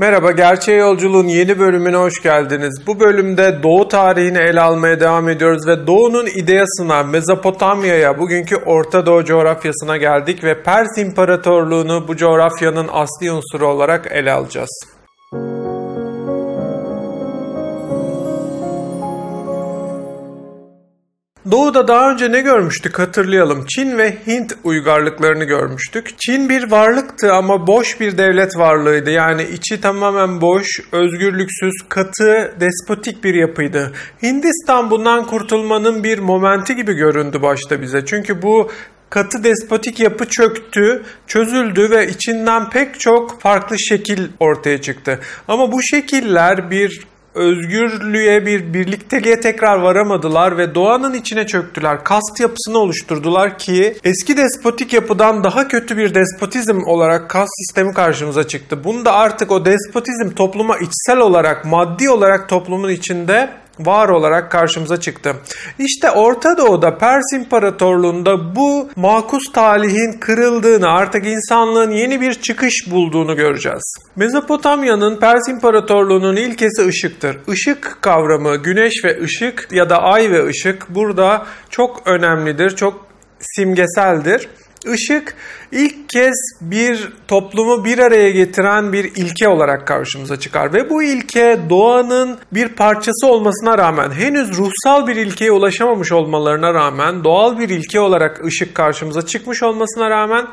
Merhaba, Gerçeğe Yolculuğun yeni bölümüne hoş geldiniz. Bu bölümde Doğu tarihini ele almaya devam ediyoruz ve Doğu'nun ideasına, Mezopotamya'ya, bugünkü Orta Doğu coğrafyasına geldik ve Pers İmparatorluğunu bu coğrafyanın asli unsuru olarak ele alacağız. Doğu'da daha önce ne görmüştük hatırlayalım. Çin ve Hint uygarlıklarını görmüştük. Çin bir varlıktı ama boş bir devlet varlığıydı. Yani içi tamamen boş, özgürlüksüz, katı, despotik bir yapıydı. Hindistan bundan kurtulmanın bir momenti gibi göründü başta bize. Çünkü bu katı despotik yapı çöktü, çözüldü ve içinden pek çok farklı şekil ortaya çıktı. Ama bu şekiller bir özgürlüğe bir birlikteliğe tekrar varamadılar ve doğanın içine çöktüler. Kast yapısını oluşturdular ki eski despotik yapıdan daha kötü bir despotizm olarak kast sistemi karşımıza çıktı. Bunda artık o despotizm topluma içsel olarak, maddi olarak toplumun içinde var olarak karşımıza çıktı. İşte Orta Doğu'da Pers İmparatorluğu'nda bu makus talihin kırıldığını, artık insanlığın yeni bir çıkış bulduğunu göreceğiz. Mezopotamya'nın Pers İmparatorluğu'nun ilkesi ışıktır. Işık kavramı, güneş ve ışık ya da ay ve ışık burada çok önemlidir, çok simgeseldir. Işık ilk kez bir toplumu bir araya getiren bir ilke olarak karşımıza çıkar. Ve bu ilke doğanın bir parçası olmasına rağmen henüz ruhsal bir ilkeye ulaşamamış olmalarına rağmen doğal bir ilke olarak ışık karşımıza çıkmış olmasına rağmen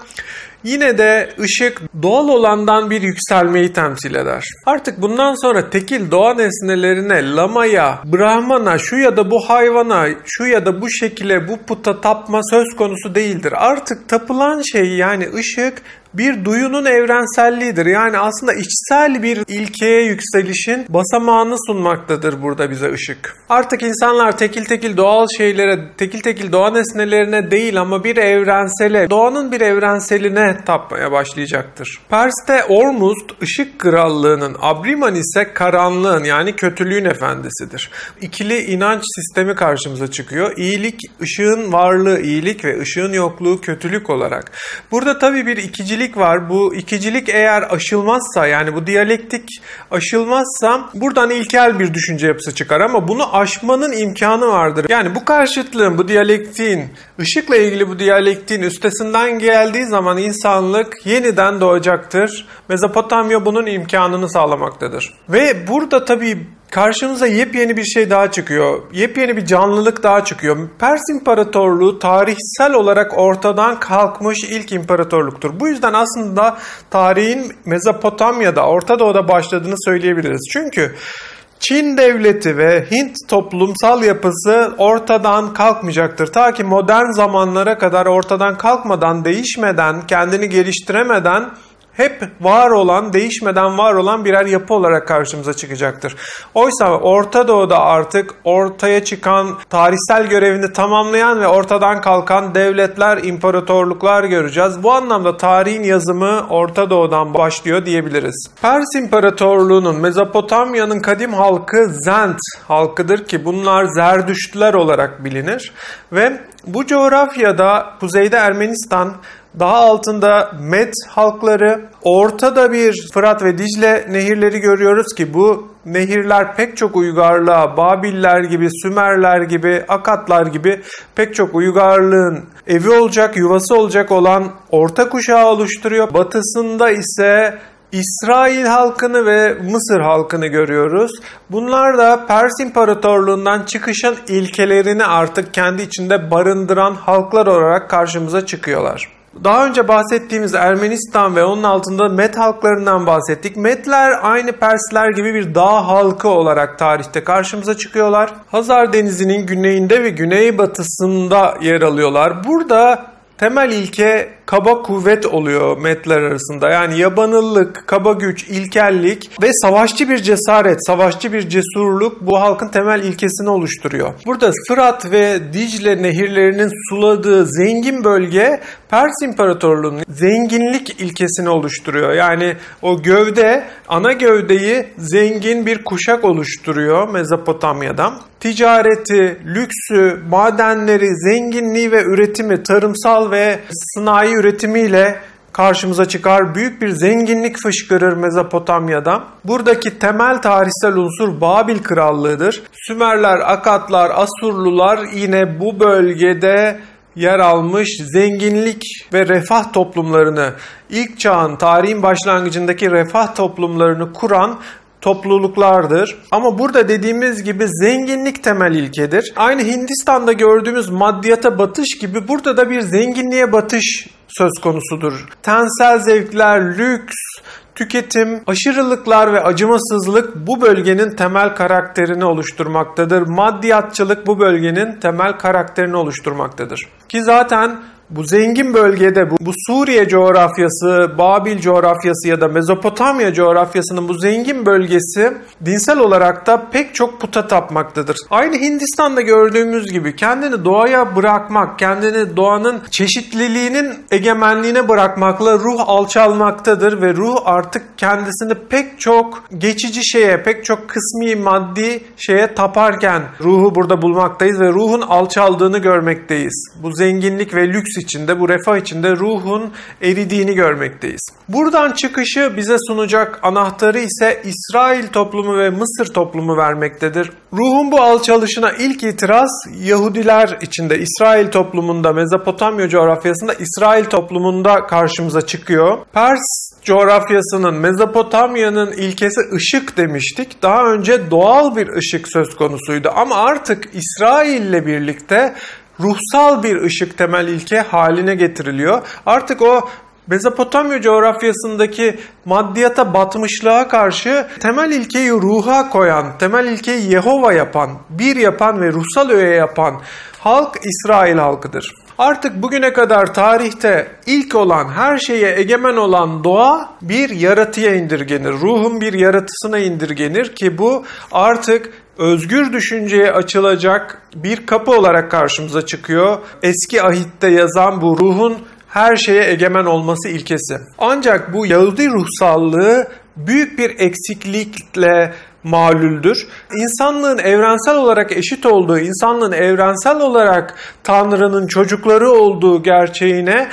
Yine de ışık doğal olandan bir yükselmeyi temsil eder. Artık bundan sonra tekil doğa nesnelerine, lamaya, brahmana, şu ya da bu hayvana, şu ya da bu şekilde bu puta tapma söz konusu değildir. Artık tapılan şey yani ışık bir duyunun evrenselliğidir. Yani aslında içsel bir ilkeye yükselişin basamağını sunmaktadır burada bize ışık. Artık insanlar tekil tekil doğal şeylere, tekil tekil doğa nesnelerine değil ama bir evrensele, doğanın bir evrenseline tapmaya başlayacaktır. Pers'te Ormuzd ışık krallığının, Abriman ise karanlığın yani kötülüğün efendisidir. İkili inanç sistemi karşımıza çıkıyor. İyilik, ışığın varlığı iyilik ve ışığın yokluğu kötülük olarak. Burada tabii bir ikicilik ikicilik var. Bu ikicilik eğer aşılmazsa yani bu diyalektik aşılmazsa buradan ilkel bir düşünce yapısı çıkar ama bunu aşmanın imkanı vardır. Yani bu karşıtlığın, bu diyalektiğin, ışıkla ilgili bu diyalektiğin üstesinden geldiği zaman insanlık yeniden doğacaktır. Mezopotamya bunun imkanını sağlamaktadır. Ve burada tabii karşımıza yepyeni bir şey daha çıkıyor. Yepyeni bir canlılık daha çıkıyor. Pers İmparatorluğu tarihsel olarak ortadan kalkmış ilk imparatorluktur. Bu yüzden aslında tarihin Mezopotamya'da, Orta Doğu'da başladığını söyleyebiliriz. Çünkü Çin devleti ve Hint toplumsal yapısı ortadan kalkmayacaktır. Ta ki modern zamanlara kadar ortadan kalkmadan, değişmeden, kendini geliştiremeden hep var olan, değişmeden var olan birer yapı olarak karşımıza çıkacaktır. Oysa Orta Doğu'da artık ortaya çıkan, tarihsel görevini tamamlayan ve ortadan kalkan devletler, imparatorluklar göreceğiz. Bu anlamda tarihin yazımı Orta Doğu'dan başlıyor diyebiliriz. Pers İmparatorluğu'nun, Mezopotamya'nın kadim halkı Zend halkıdır ki bunlar Zerdüştler olarak bilinir ve bu coğrafyada kuzeyde Ermenistan, daha altında Med halkları, ortada bir Fırat ve Dicle nehirleri görüyoruz ki bu nehirler pek çok uygarlığa, Babiller gibi, Sümerler gibi, Akatlar gibi pek çok uygarlığın evi olacak, yuvası olacak olan orta kuşağı oluşturuyor. Batısında ise İsrail halkını ve Mısır halkını görüyoruz. Bunlar da Pers İmparatorluğundan çıkışın ilkelerini artık kendi içinde barındıran halklar olarak karşımıza çıkıyorlar. Daha önce bahsettiğimiz Ermenistan ve onun altında Met halklarından bahsettik. Metler aynı Persler gibi bir dağ halkı olarak tarihte karşımıza çıkıyorlar. Hazar Denizi'nin güneyinde ve güneybatısında yer alıyorlar. Burada temel ilke kaba kuvvet oluyor metler arasında. Yani yabanıllık, kaba güç, ilkellik ve savaşçı bir cesaret, savaşçı bir cesurluk bu halkın temel ilkesini oluşturuyor. Burada Fırat ve Dicle nehirlerinin suladığı zengin bölge Pers İmparatorluğu'nun zenginlik ilkesini oluşturuyor. Yani o gövde, ana gövdeyi zengin bir kuşak oluşturuyor Mezopotamya'dan. Ticareti, lüksü, madenleri, zenginliği ve üretimi, tarımsal ve sanayi üretimiyle karşımıza çıkar. Büyük bir zenginlik fışkırır Mezopotamya'da. Buradaki temel tarihsel unsur Babil Krallığı'dır. Sümerler, Akatlar, Asurlular yine bu bölgede yer almış zenginlik ve refah toplumlarını, ilk çağın tarihin başlangıcındaki refah toplumlarını kuran topluluklardır. Ama burada dediğimiz gibi zenginlik temel ilkedir. Aynı Hindistan'da gördüğümüz maddiyata batış gibi burada da bir zenginliğe batış söz konusudur. Tensel zevkler, lüks, tüketim, aşırılıklar ve acımasızlık bu bölgenin temel karakterini oluşturmaktadır. Maddiyatçılık bu bölgenin temel karakterini oluşturmaktadır. Ki zaten bu zengin bölgede bu, bu Suriye coğrafyası, Babil coğrafyası ya da Mezopotamya coğrafyasının bu zengin bölgesi dinsel olarak da pek çok puta tapmaktadır. Aynı Hindistan'da gördüğümüz gibi kendini doğaya bırakmak, kendini doğanın çeşitliliğinin egemenliğine bırakmakla ruh alçalmaktadır ve ruh artık kendisini pek çok geçici şeye, pek çok kısmi maddi şeye taparken ruhu burada bulmaktayız ve ruhun alçaldığını görmekteyiz. Bu zenginlik ve lüks içinde, bu refah içinde ruhun eridiğini görmekteyiz. Buradan çıkışı bize sunacak anahtarı ise İsrail toplumu ve Mısır toplumu vermektedir. Ruhun bu alçalışına ilk itiraz Yahudiler içinde, İsrail toplumunda, Mezopotamya coğrafyasında, İsrail toplumunda karşımıza çıkıyor. Pers coğrafyasının, Mezopotamya'nın ilkesi ışık demiştik. Daha önce doğal bir ışık söz konusuydu ama artık İsrail ile birlikte ruhsal bir ışık temel ilke haline getiriliyor. Artık o Mezopotamya coğrafyasındaki maddiyata batmışlığa karşı temel ilkeyi ruha koyan, temel ilkeyi Yehova yapan, bir yapan ve ruhsal öğe yapan halk İsrail halkıdır. Artık bugüne kadar tarihte ilk olan, her şeye egemen olan doğa bir yaratıya indirgenir. Ruhun bir yaratısına indirgenir ki bu artık özgür düşünceye açılacak bir kapı olarak karşımıza çıkıyor. Eski ahitte yazan bu ruhun her şeye egemen olması ilkesi. Ancak bu Yahudi ruhsallığı büyük bir eksiklikle malüldür. İnsanlığın evrensel olarak eşit olduğu, insanlığın evrensel olarak Tanrı'nın çocukları olduğu gerçeğine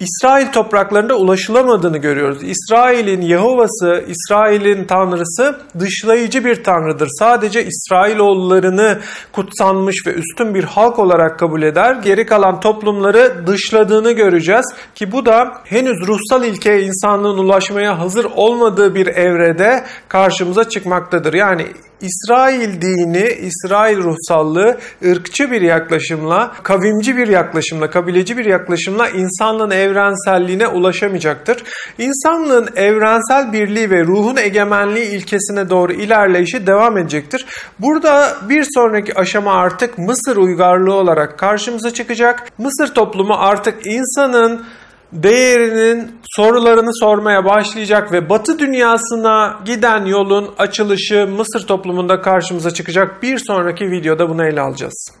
İsrail topraklarında ulaşılamadığını görüyoruz. İsrail'in Yehova'sı, İsrail'in tanrısı dışlayıcı bir tanrıdır. Sadece İsrailoğullarını kutsanmış ve üstün bir halk olarak kabul eder. Geri kalan toplumları dışladığını göreceğiz ki bu da henüz ruhsal ilkeye insanlığın ulaşmaya hazır olmadığı bir evrede karşımıza çıkmaktadır. Yani İsrail dini, İsrail ruhsallığı ırkçı bir yaklaşımla, kavimci bir yaklaşımla, kabileci bir yaklaşımla insanlığın evrenselliğine ulaşamayacaktır. İnsanlığın evrensel birliği ve ruhun egemenliği ilkesine doğru ilerleyişi devam edecektir. Burada bir sonraki aşama artık Mısır uygarlığı olarak karşımıza çıkacak. Mısır toplumu artık insanın değerinin sorularını sormaya başlayacak ve Batı dünyasına giden yolun açılışı Mısır toplumunda karşımıza çıkacak. Bir sonraki videoda bunu ele alacağız.